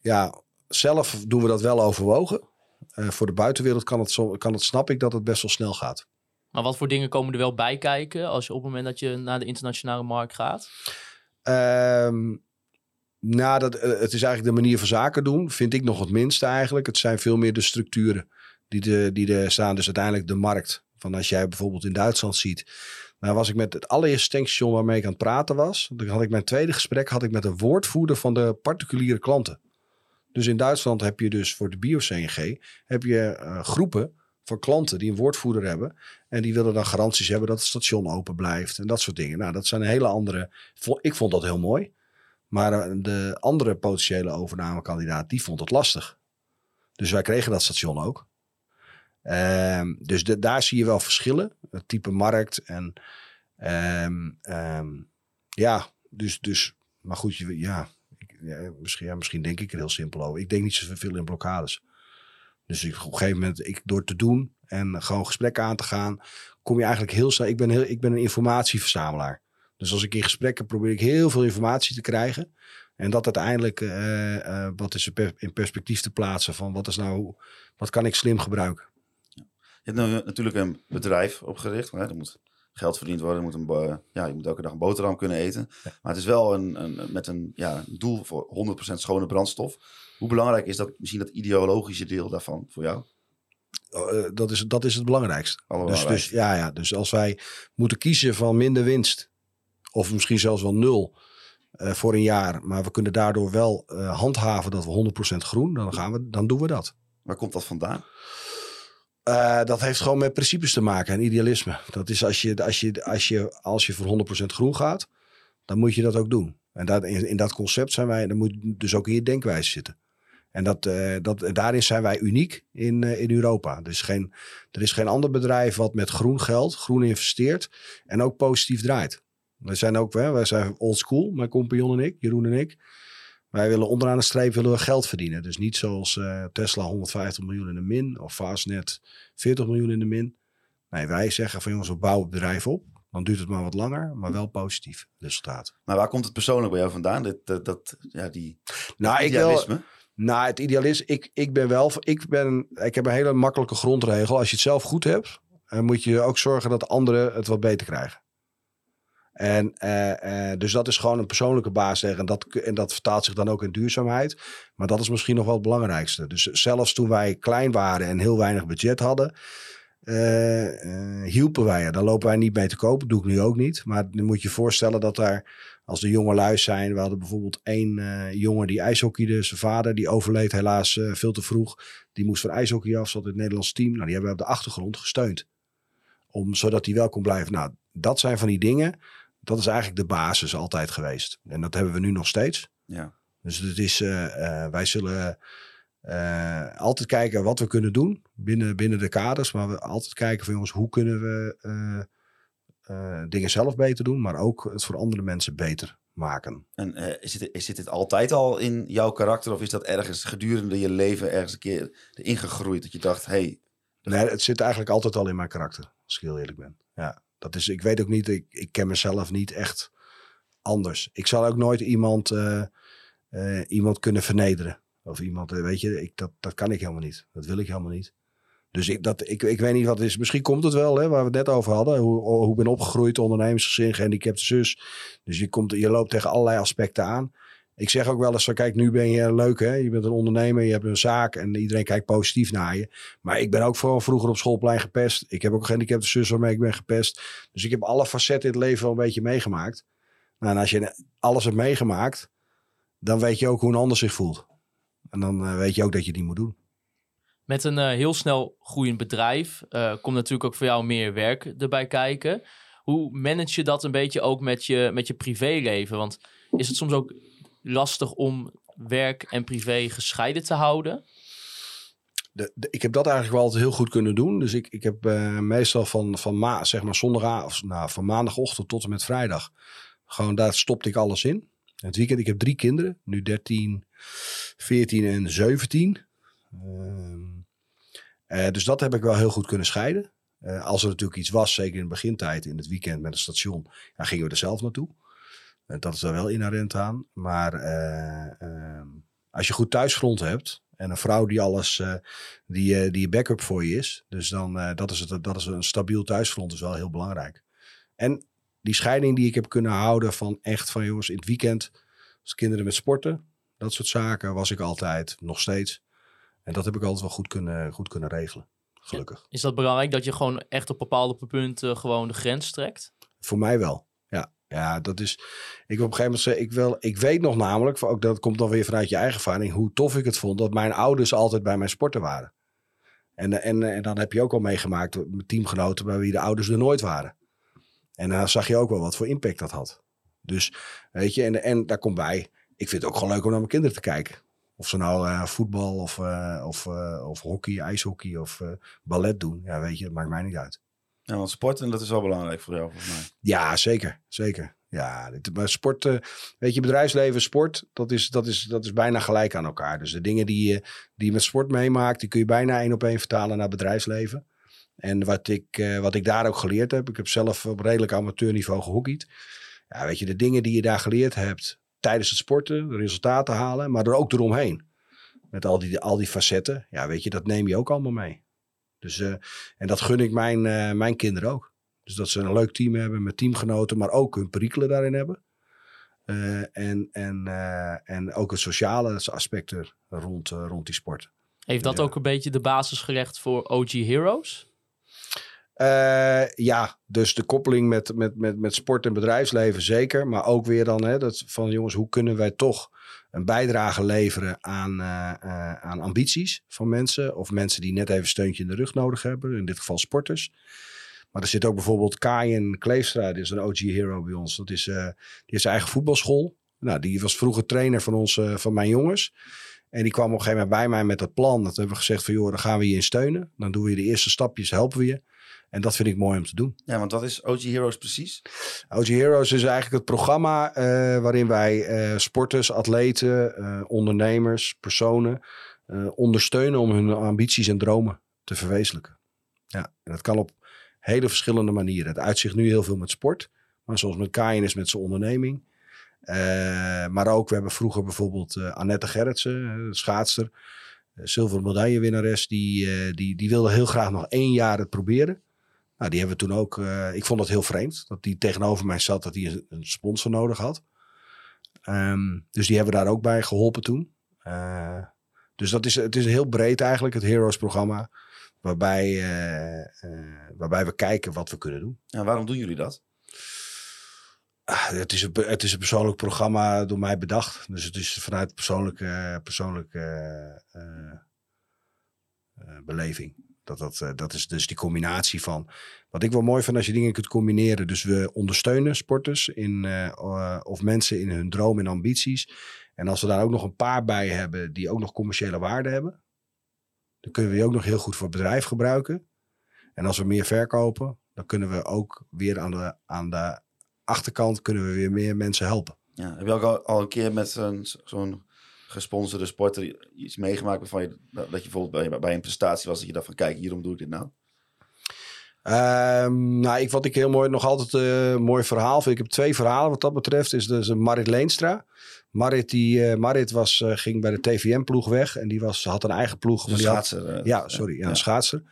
ja, zelf doen we dat wel overwogen. Uh, voor de buitenwereld kan het, zo, kan het, snap ik dat het best wel snel gaat.
Maar wat voor dingen komen er wel bij kijken als je op het moment dat je naar de internationale markt gaat?
Um, nou, dat, uh, het is eigenlijk de manier van zaken doen, vind ik nog het minste eigenlijk. Het zijn veel meer de structuren die, die er staan. Dus uiteindelijk de markt. Van als jij bijvoorbeeld in Duitsland ziet. Nou was ik met het allereerste tankstation waarmee ik aan het praten was. Dan had ik mijn tweede gesprek had ik met een woordvoerder van de particuliere klanten. Dus in Duitsland heb je dus voor de bio-CNG heb je uh, groepen van klanten die een woordvoerder hebben. En die willen dan garanties hebben dat het station open blijft en dat soort dingen. Nou, dat zijn hele andere. Ik vond dat heel mooi. Maar eh, de andere potentiële overnamekandidaat, die vond het lastig. Dus wij kregen dat station ook. Um, dus daar zie je wel verschillen. Het type markt en um, um, ja, dus, dus, maar goed, ja, ja, misschien, misschien denk ik er heel simpel over. Ik denk niet zoveel in blokkades. Dus ik, op een gegeven moment, ik, door te doen en gewoon gesprekken aan te gaan, kom je eigenlijk heel snel. Ik ben, heel, ik ben een informatieverzamelaar. Dus als ik in gesprekken probeer ik heel veel informatie te krijgen. En dat uiteindelijk uh, uh, wat is in perspectief te plaatsen van wat is nou, wat kan ik slim gebruiken.
Je hebt natuurlijk een bedrijf opgericht. Hè? Er moet geld verdiend worden. Je moet, een, ja, je moet elke dag een boterham kunnen eten. Ja. Maar het is wel een, een, met een ja, doel voor 100% schone brandstof. Hoe belangrijk is dat misschien dat ideologische deel daarvan voor jou?
Uh, dat, is, dat is het belangrijkste. Dus, dus, ja, ja, dus als wij moeten kiezen van minder winst, of misschien zelfs wel nul uh, voor een jaar, maar we kunnen daardoor wel uh, handhaven dat we 100% groen, dan, gaan we, dan doen we dat.
Waar komt dat vandaan?
Uh, dat heeft gewoon met principes te maken en idealisme. Dat is als je, als je, als je, als je voor 100% groen gaat, dan moet je dat ook doen. En dat, in, dat concept zijn wij, dan moet dus ook in je denkwijze zitten. En dat, uh, dat, daarin zijn wij uniek in, uh, in Europa. Er is, geen, er is geen ander bedrijf wat met groen geld, groen investeert en ook positief draait. Wij zijn ook, wij zijn old school, mijn compagnon en ik, Jeroen en ik. Wij willen onderaan de streep willen we geld verdienen. Dus niet zoals uh, Tesla 150 miljoen in de min of Fastnet 40 miljoen in de min. Nee, wij zeggen van jongens, we bouwen het bedrijf op. Dan duurt het maar wat langer, maar wel positief resultaat.
Maar waar komt het persoonlijk bij jou vandaan? Dat, dat, dat ja, die
nou, idealisme? Ik nou, het idealisme, ik, ik ben wel, ik, ben, ik heb een hele makkelijke grondregel. Als je het zelf goed hebt, dan moet je ook zorgen dat anderen het wat beter krijgen. En uh, uh, dus dat is gewoon een persoonlijke basis. En dat, en dat vertaalt zich dan ook in duurzaamheid. Maar dat is misschien nog wel het belangrijkste. Dus zelfs toen wij klein waren en heel weinig budget hadden, uh, hielpen wij er. Daar lopen wij niet mee te kopen. doe ik nu ook niet. Maar nu moet je je voorstellen dat daar, als de jonge luis zijn. We hadden bijvoorbeeld één jongen die ijshockeyde. Zijn vader, die overleed helaas veel te vroeg. Die moest van ijshockey af, zat in het Nederlands team. Nou, die hebben we op de achtergrond gesteund. Om, zodat hij wel kon blijven. Nou, dat zijn van die dingen dat is eigenlijk de basis altijd geweest. En dat hebben we nu nog steeds.
Ja.
Dus het is, uh, uh, wij zullen uh, altijd kijken wat we kunnen doen binnen, binnen de kaders. Maar we altijd kijken van jongens, hoe kunnen we dingen zelf beter doen. Maar ook het voor andere mensen beter maken.
En is, het, is dit altijd al in jouw karakter? Of is dat ergens gedurende je leven ergens een keer erin gegroeid? Dat je dacht, hey...
Nee, het zit eigenlijk altijd al in mijn karakter. Als ik heel eerlijk ben. Ja. Dat is, ik weet ook niet, ik, ik ken mezelf niet echt anders. Ik zal ook nooit iemand, uh, uh, iemand kunnen vernederen. Of iemand, uh, weet je, ik, dat, dat kan ik helemaal niet. Dat wil ik helemaal niet. Dus ik, dat, ik, ik weet niet wat het is. Misschien komt het wel, hè, waar we het net over hadden. Hoe, hoe ben opgegroeid, ondernemersgezin, gehandicapte zus. Dus je, komt, je loopt tegen allerlei aspecten aan. Ik zeg ook wel eens van, kijk, nu ben je leuk, hè? Je bent een ondernemer, je hebt een zaak en iedereen kijkt positief naar je. Maar ik ben ook vooral vroeger op schoolplein gepest. Ik heb ook geen gehandicapte zus waarmee ik ben gepest. Dus ik heb alle facetten in het leven wel een beetje meegemaakt. Nou, en als je alles hebt meegemaakt, dan weet je ook hoe een ander zich voelt. En dan uh, weet je ook dat je het niet moet doen.
Met een uh, heel snel groeiend bedrijf uh, komt natuurlijk ook voor jou meer werk erbij kijken. Hoe manage je dat een beetje ook met je, met je privéleven? Want is het soms ook lastig om werk en privé gescheiden te houden?
de, ik heb dat eigenlijk wel altijd heel goed kunnen doen. Dus ik, ik heb eh, meestal van, van, ma, zeg maar zondag, of, nou, van maandagochtend tot en met vrijdag. Gewoon daar stopte ik alles in. Het weekend, ik heb drie kinderen. Nu 13, 14 en 17. Ehm, eh, dus dat heb ik wel heel goed kunnen scheiden. Eh, als er natuurlijk iets was, zeker in de begintijd, in het weekend met het station, dan gingen we er zelf naartoe. Dat is er wel inherent aan. Maar eh, ehm, als je goed thuisfront hebt en een vrouw die alles, eh, die, eh, die backup voor je is, dus dan dat is het, dat is een stabiel thuisfront is wel heel belangrijk. En die scheiding die ik heb kunnen houden van echt van jongens in het weekend, als kinderen met sporten, dat soort zaken was ik altijd, nog steeds. En dat heb ik altijd wel goed kunnen, goed kunnen regelen. Gelukkig.
Is dat belangrijk dat je gewoon echt op bepaalde punten gewoon de grens trekt?
Voor mij wel. Ja, dat is. Ik op een gegeven moment zei, ik wil. Ik weet nog namelijk, ook dat komt dan weer vanuit je eigen ervaring, hoe tof ik het vond dat mijn ouders altijd bij mijn sporten waren. En, en, en dan heb je ook al meegemaakt met teamgenoten bij wie de ouders er nooit waren. En dan zag je ook wel wat voor impact dat had. Dus weet je, en, en daar komt bij. Ik vind het ook gewoon leuk om naar mijn kinderen te kijken. Of ze nou eh, voetbal of, eh, of, eh, of hockey, ijshockey of eh, ballet doen. Ja, weet je, dat maakt mij niet uit.
Ja, want sporten, dat is wel belangrijk voor jou, volgens mij.
Ja, zeker. Zeker. Ja, dit, maar sport, eh, weet je, bedrijfsleven, sport, dat is, dat, is, dat is bijna gelijk aan elkaar. Dus de dingen die je, die met sport meemaakt, die kun je bijna één op één vertalen naar bedrijfsleven. En wat ik, eh, wat ik daar ook geleerd heb, ik heb zelf op redelijk amateurniveau gehockeyd. Ja, weet je, de dingen die je daar geleerd hebt tijdens het sporten, de resultaten halen, maar er ook eromheen. Met al die, al die facetten, ja, weet je, dat neem je ook allemaal mee. Dus, eh, en dat gun ik mijn, eh, mijn kinderen ook. Dus dat ze een leuk team hebben met teamgenoten, maar ook hun perikelen daarin hebben. Eh, en, en, en ook het sociale aspect er rond, rond die sport.
Heeft dat
Ja.
ook een beetje de basis gelegd voor OG Heroes?
Ja, dus de koppeling met, met, met, met sport en bedrijfsleven zeker. Maar ook weer dan hè, dat van jongens, hoe kunnen wij toch een bijdrage leveren aan, eh, eh, aan ambities van mensen. Of mensen die net even steuntje in de rug nodig hebben. In dit geval sporters. Maar er zit ook bijvoorbeeld Kaaien Kleefstra, die is een OG hero bij ons. Dat is, eh, die heeft zijn eigen voetbalschool. Nou, die was vroeger trainer van, ons, van mijn jongens. En die kwam op een gegeven moment bij mij met dat plan. Dat hebben we gezegd van, joh, dan gaan we je in steunen. Dan doen we je de eerste stapjes, helpen we je. En dat vind ik mooi om te doen.
Ja, want wat is OG Heroes precies?
OG Heroes is eigenlijk het programma eh, waarin wij eh, sporters, atleten, eh, ondernemers, personen ondersteunen om hun ambities en dromen te verwezenlijken. Ja, en dat kan op hele verschillende manieren. Het uitzicht nu heel veel met sport, maar zoals met Kain is met zijn onderneming. Maar ook, we hebben vroeger bijvoorbeeld Annette Gerritsen, schaatster, zilveren medaillewinnares, die, die, die wilde heel graag nog één jaar het proberen. Nou, die hebben we toen ook. eh, ik vond dat heel vreemd. Dat die tegenover mij zat, dat hij een, sponsor nodig had. Ehm, dus die hebben we daar ook bij geholpen toen. Eh, dus dat is, het is heel breed eigenlijk, het Heroes-programma. Waarbij, eh, waarbij we kijken wat we kunnen doen.
Ja, waarom doen jullie dat?
Ah, het, is een, het is een persoonlijk programma door mij bedacht. Dus het is vanuit persoonlijke, persoonlijke beleving. Dat, dat, eh, dat is dus die combinatie van. Wat ik wel mooi vind als je dingen kunt combineren. Dus we ondersteunen sporters in, eh, eh, of mensen in hun droom en ambities. En als we daar ook nog een paar bij hebben die ook nog commerciële waarde hebben. Dan kunnen we die ook nog heel goed voor het bedrijf gebruiken. En als we meer verkopen, dan kunnen we ook weer aan de, aan de achterkant kunnen we weer meer mensen helpen.
Ja, heb je ook al, al een keer met zo'n zo'n gesponsorde sporter iets meegemaakt waarvan je, dat je bijvoorbeeld bij, bij een prestatie was dat je dacht van kijk, hierom doe ik dit nou?
Ehm, nou, ik, wat ik heel mooi, nog altijd een mooi verhaal vind. Ik heb twee verhalen wat dat betreft. Is dus Marit Leenstra. Marit, die, eh, Marit was, eh, ging bij de TVM-ploeg weg. En die was, had een eigen ploeg.
Een
had-
schaatser. eh,
ja, sorry. Ja, een schaatser.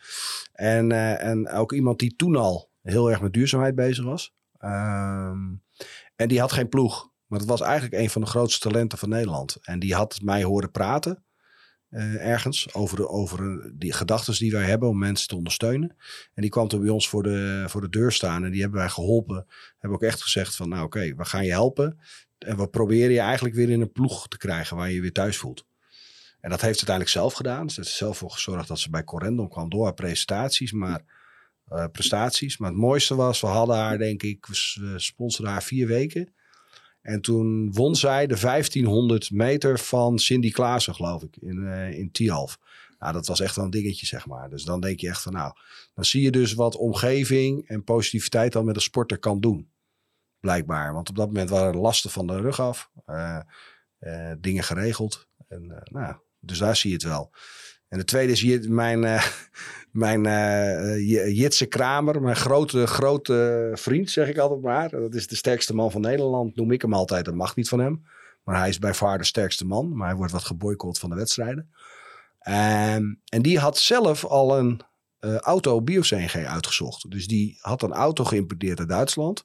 En, eh, en ook iemand die toen al heel erg met duurzaamheid bezig was. Ehm, en die had geen ploeg. Maar dat was eigenlijk een van de grootste talenten van Nederland. En die had mij horen praten. eh, ergens over, de, over die gedachten die wij hebben om mensen te ondersteunen. En die kwam toen bij ons voor de, voor de deur staan en die hebben wij geholpen. Hebben ook echt gezegd van nou oké, we gaan je helpen. En we proberen je eigenlijk weer in een ploeg te krijgen waar je je weer thuis voelt. En dat heeft ze uiteindelijk zelf gedaan. Ze heeft er zelf voor gezorgd dat ze bij Corendon kwam door haar presentaties. Maar, eh, prestaties. maar het mooiste was, we hadden haar denk ik, we s- we sponsoren haar vier weken. En toen won zij de 1500 meter van Cindy Klaassen, geloof ik, in, eh in Tialf. Nou, dat was echt wel een dingetje, zeg maar. Dus dan denk je echt van, nou, dan zie je dus wat omgeving en positiviteit dan met een sporter kan doen. Blijkbaar. Want op dat moment waren de lasten van de rug af. eh, eh, dingen geregeld. En, nou, dus daar zie je het wel. En de tweede is Jit- mijn, mijn J- Jitse Kramer. Mijn grote, grote vriend, zeg ik altijd maar. Dat is de sterkste man van Nederland. Noem ik hem altijd. Dat mag niet van hem. Maar hij is bij far de sterkste man. Maar hij wordt wat geboycott van de wedstrijden. Ehm, en die had zelf al een eh, auto bio-CNG uitgezocht. Dus die had een auto geïmporteerd uit Duitsland.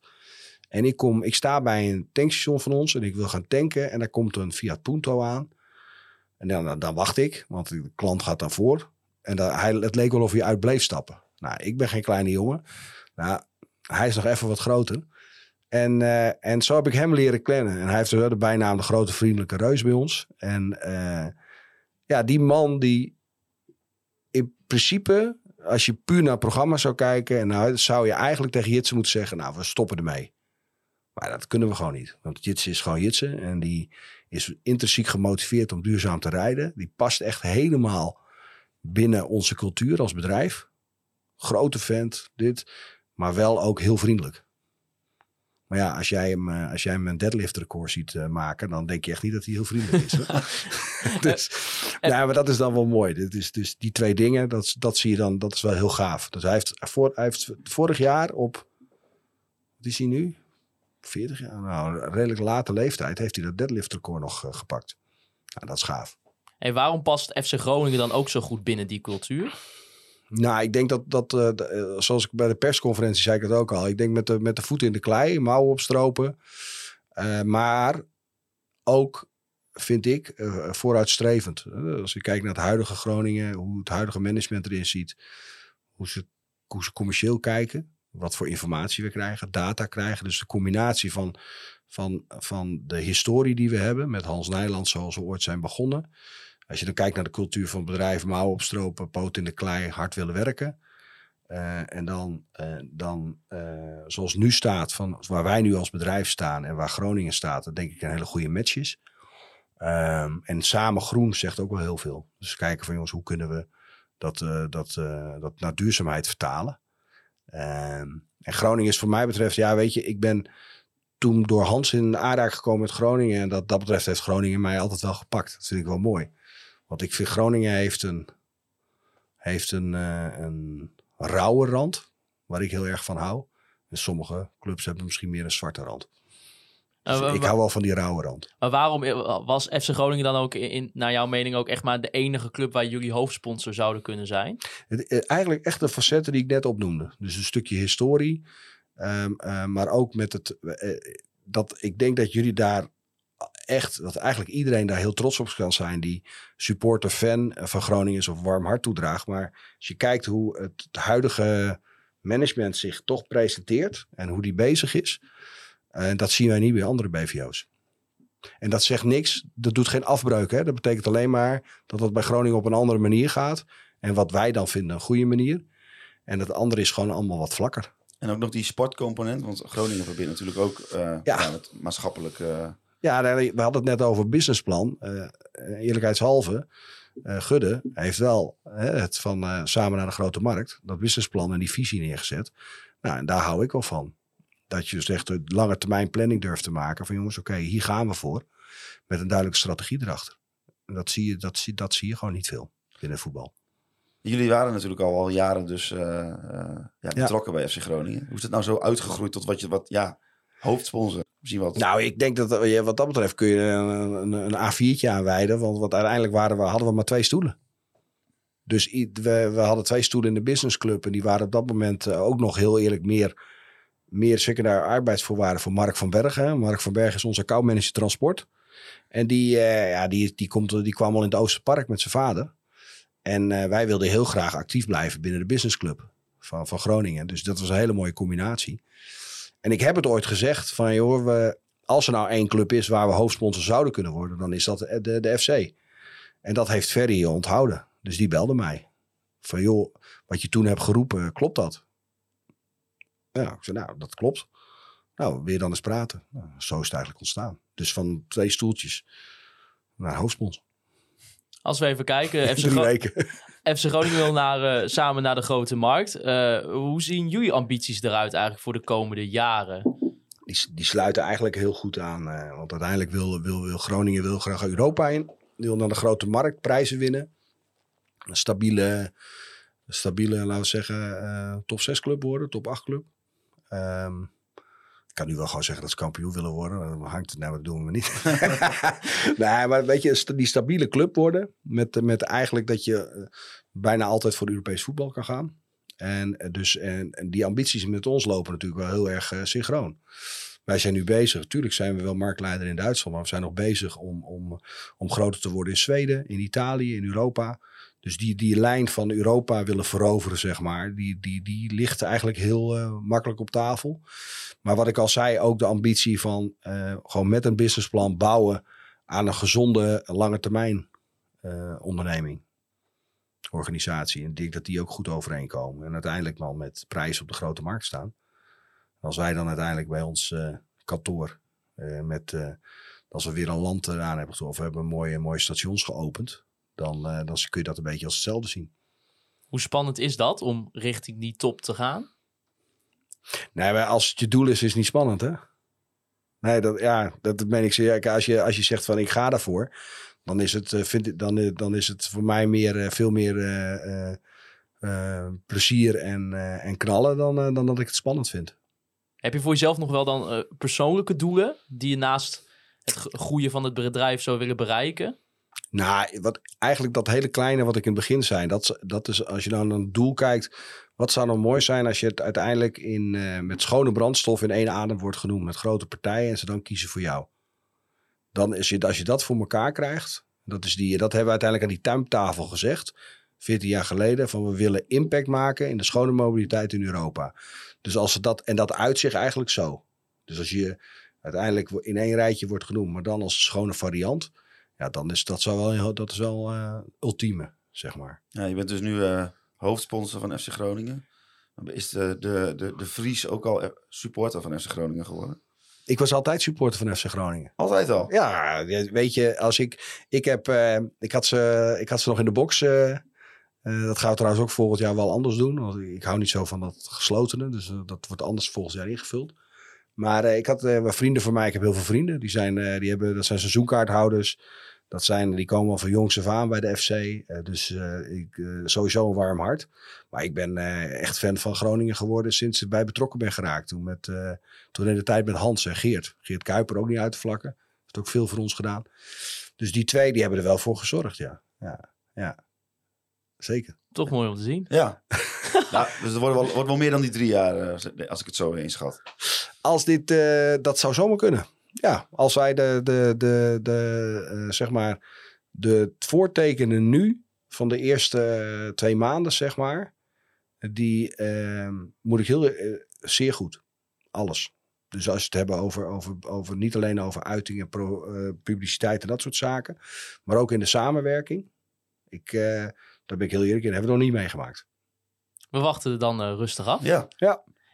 En ik, kom, ik sta bij een tankstation van ons en ik wil gaan tanken. En daar komt een Fiat Punto aan. En dan, dan wacht ik, want de klant gaat dan voor. En dan, hij, het leek wel of hij uit bleef stappen. Nou, ik ben geen kleine jongen. Nou, hij is nog even wat groter. En, eh, en zo heb ik hem leren kennen. En hij heeft de bijnaam de grote vriendelijke reus bij ons. En eh, ja, die man die in principe, als je puur naar het programma zou kijken... en nou, zou je eigenlijk tegen Jitsen moeten zeggen... nou, we stoppen ermee. Maar dat kunnen we gewoon niet. Want Jitsen is gewoon Jitsen. En die is intrinsiek gemotiveerd om duurzaam te rijden. Die past echt helemaal binnen onze cultuur als bedrijf. Grote vent, dit. Maar wel ook heel vriendelijk. Maar ja, als jij hem, eh, als jij hem een deadlift record ziet eh, maken, dan denk je echt niet dat hij heel vriendelijk is. dus, ja, maar dat is dan wel mooi. Dit is, dus die twee dingen, dat, dat zie je dan, dat is wel heel gaaf. Dus hij heeft, voor, hij heeft vorig jaar op, wat is hij nu? 40 jaar, nou, redelijk late leeftijd, heeft hij dat deadlift record nog eh, gepakt. Nou, dat is gaaf.
En waarom past FC Groningen dan ook zo goed binnen die cultuur?
Nou, ik denk dat, dat eh, eh, zoals ik bij de persconferentie zei ik het ook al. Ik denk met de, met de voet in de klei, mouwen opstropen. Eh, maar ook, vind ik, vooruitstrevend. Als je kijkt naar het huidige Groningen, hoe het huidige management erin ziet. Hoe ze, hoe ze commercieel kijken. Wat voor informatie we krijgen, data krijgen. Dus de combinatie van, van, van de historie die we hebben met Hans Nijland zoals we ooit zijn begonnen. Als je dan kijkt naar de cultuur van bedrijven, mouwen opstropen, poot in de klei, hard willen werken. Eh, en dan, eh, dan eh, zoals nu staat, van waar wij nu als bedrijf staan en waar Groningen staat, dat denk ik een hele goede match is. Ehm, en samen groen zegt ook wel heel veel. Dus kijken van jongens, hoe kunnen we dat, dat, dat naar duurzaamheid vertalen. Ehm, en Groningen is voor mij betreft, ja weet je, ik ben toen door Hans in aanraking gekomen met Groningen. En dat, dat betreft heeft Groningen mij altijd wel gepakt. Dat vind ik wel mooi. Want ik vind Groningen heeft een, heeft een, eh, een rauwe rand, waar ik heel erg van hou. En sommige clubs hebben misschien meer een zwarte rand. Dus
Eh, wa-
ik hou wel van die rauwe rand.
Maar waarom was FC Groningen dan ook, in, naar jouw mening, ook echt maar de enige club waar jullie hoofdsponsor zouden kunnen zijn?
Het, eh, eigenlijk echt de facetten die ik net opnoemde. Dus een stukje historie. Ehm, eh, maar ook met het... eh, dat ik denk dat jullie daar echt... Dat eigenlijk iedereen daar heel trots op kan zijn. Die supporter, fan van Groningen is of warm hart toedraagt. Maar als je kijkt hoe het, huidige management zich toch presenteert. En hoe die bezig is. Dat zien wij niet bij andere BVO's. En dat zegt niks. Dat doet geen afbreuk. Hè? Dat betekent alleen maar dat het bij Groningen op een andere manier gaat. En wat wij dan vinden een goede manier. En het andere is gewoon allemaal wat vlakker.
En ook nog die sportcomponent, want Groningen verbindt natuurlijk ook eh ja. met maatschappelijk... eh,
Ja, we hadden het net over businessplan. Eh eerlijkheidshalve, eh, Gudde heeft wel hè, het van eh, samen naar de grote markt, dat businessplan en die visie neergezet. Nou, en daar hou ik wel van. Dat je dus echt een lange termijn planning durft te maken. Van jongens, oké, hier gaan we voor. Met een duidelijke strategie erachter. En dat zie je, dat zie, dat zie je gewoon niet veel binnen voetbal.
Jullie waren natuurlijk al, al jaren dus eh, eh, ja, betrokken bij FC Groningen. Hoe is het nou zo uitgegroeid tot wat je, wat, ja, hoofdsponsor? Misschien wat.
Nou, ik denk dat eh, wat dat betreft kun je een, een, een A4'tje aanwijden. Want, want uiteindelijk waren we, hadden we maar twee stoelen. Dus we, we hadden twee stoelen in de businessclub. En die waren op dat moment eh, ook nog heel eerlijk meer, meer secundaire arbeidsvoorwaarden voor Mark van Bergen. Mark van Bergen is onze accountmanager transport. En die, ja, die, die, komt, die kwam al in het Oosterpark met zijn vader. En eh, wij wilden heel graag actief blijven binnen de businessclub van, van Groningen. Dus dat was een hele mooie combinatie. En ik heb het ooit gezegd van joh, we, als er nou één club is waar we hoofdsponsor zouden kunnen worden, dan is dat de, de, FC. En dat heeft Ferry onthouden. Dus die belde mij. Van joh, wat je toen hebt geroepen, klopt dat? Ja, ik zei nou, dat klopt. Nou, je dan eens praten? Nou, zo is het eigenlijk ontstaan. Dus van twee stoeltjes naar hoofdsponsor.
Als we even kijken, FC, Groningen wil naar, eh, samen naar de grote markt. Eh, hoe zien jullie ambities eruit eigenlijk voor de komende jaren?
Die, die sluiten eigenlijk heel goed aan. eh, want uiteindelijk wil, wil, wil Groningen wil graag Europa in. Die wil naar de grote markt prijzen winnen. Een stabiele, stabiele laten we zeggen, top 6 club worden, top 8 club. Ik kan nu wel gewoon zeggen dat ze kampioen willen worden. Dan hangt het nou, dat doen we niet. nee, maar weet je, die stabiele club worden. Met, met eigenlijk dat je eh, bijna altijd voor Europees voetbal kan gaan. En, eh, dus, en, en die ambities met ons lopen natuurlijk wel heel erg eh, synchroon. Wij zijn nu bezig. Natuurlijk zijn we wel marktleider in Duitsland. Maar we zijn nog bezig om, om, om groter te worden in Zweden, in Italië, in Europa. Dus die, die lijn van Europa willen veroveren, zeg maar. Die, die, die ligt eigenlijk heel eh, makkelijk op tafel. Maar wat ik al zei, ook de ambitie van eh, gewoon met een businessplan bouwen aan een gezonde lange termijn eh, onderneming. Organisatie. En denk dat die ook goed overeenkomen. En uiteindelijk wel met prijzen op de grote markt staan. Als wij dan uiteindelijk bij ons kantoor met als we weer een land eraan hebben getroffen, we hebben mooie, mooie stations geopend. Dan, eh, dan kun je dat een beetje als hetzelfde zien.
Hoe spannend is dat om richting die top te gaan?
Nee, maar als het je doel is, is het niet spannend, hè? Nee, dat, ja, dat meen ik zeker. Als je, als je zegt van ik ga daarvoor, dan is het, eh, vind ik, dan, eh, dan is het voor mij meer, veel meer plezier en, en knallen dan, dan dat ik het spannend vind.
Heb je voor jezelf nog wel dan persoonlijke doelen die je naast het groeien van het bedrijf zou willen bereiken?
Nou, wat, eigenlijk dat hele kleine wat ik in het begin zei, dat, dat is als je dan een doel kijkt. Wat zou nou mooi zijn als je het uiteindelijk in, eh, met schone brandstof in één adem wordt genoemd met grote partijen en ze dan kiezen voor jou. Dan is je, als je dat voor elkaar krijgt, dat, is die, dat hebben we uiteindelijk aan die tuintafel gezegd, 14 jaar geleden, van we willen impact maken in de schone mobiliteit in Europa. Dus als dat, en dat uit zich eigenlijk zo. Dus als je uiteindelijk in één rijtje wordt genoemd, maar dan als schone variant, ja, dan is dat, zou wel, dat is wel eh, ultieme, zeg maar.
Ja, je bent dus nu eh, hoofdsponsor van FC Groningen. Is de, de, de, de Vries ook al eh, supporter van FC Groningen geworden?
Ik was altijd supporter van FC Groningen.
Altijd al?
Ja, weet je, als ik, ik heb, ik had ze, ik had ze nog in de box. dat gaan we trouwens ook volgend jaar wel anders doen. Want ik hou niet zo van dat geslotene, dus dat wordt anders volgend jaar ingevuld. Maar eh, ik had eh, vrienden van mij, ik heb heel veel vrienden. Die zijn, eh, die hebben, dat zijn seizoenkaarthouders. Dat zijn, die komen al van jongs af aan bij de FC. Dus ik, sowieso een warm hart. Maar ik ben echt fan van Groningen geworden sinds ik bij betrokken ben geraakt. Toen, met, toen in de tijd met Hans en Geert. Geert Kuiper ook niet uit te vlakken. Heeft ook veel voor ons gedaan. Dus die twee die hebben er wel voor gezorgd, ja. Ja, ja. Zeker.
Toch mooi om te zien.
Ja. nou, dus het wordt wel, wordt wel meer dan die drie jaar, eh, als ik het zo inschat.
Als dit, eh, dat zou zomaar kunnen. Ja, als wij de, de, de, de eh, zeg maar, de voortekenen nu van de eerste twee maanden, zeg maar, die moet ik heel, zeer goed. Alles. Dus als je het hebben over, over, over niet alleen over uitingen, pro, eh, publiciteit en dat soort zaken, maar ook in de samenwerking. Ik, eh, daar ben ik heel eerlijk in, hebben we nog niet meegemaakt.
We wachten er dan eh, rustig af.
Ja.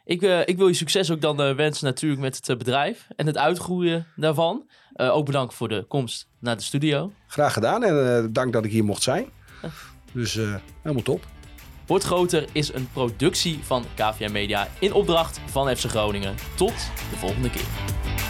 Ik, eh, ik wil je succes ook dan eh, wensen natuurlijk met het bedrijf en het uitgroeien daarvan. Eh, ook bedankt voor de komst naar de studio.
Graag gedaan en eh, dank dat ik hier mocht zijn. Dus eh, helemaal top.
Wordt Groter is een productie van KVM Media in opdracht van FC Groningen. Tot de volgende keer.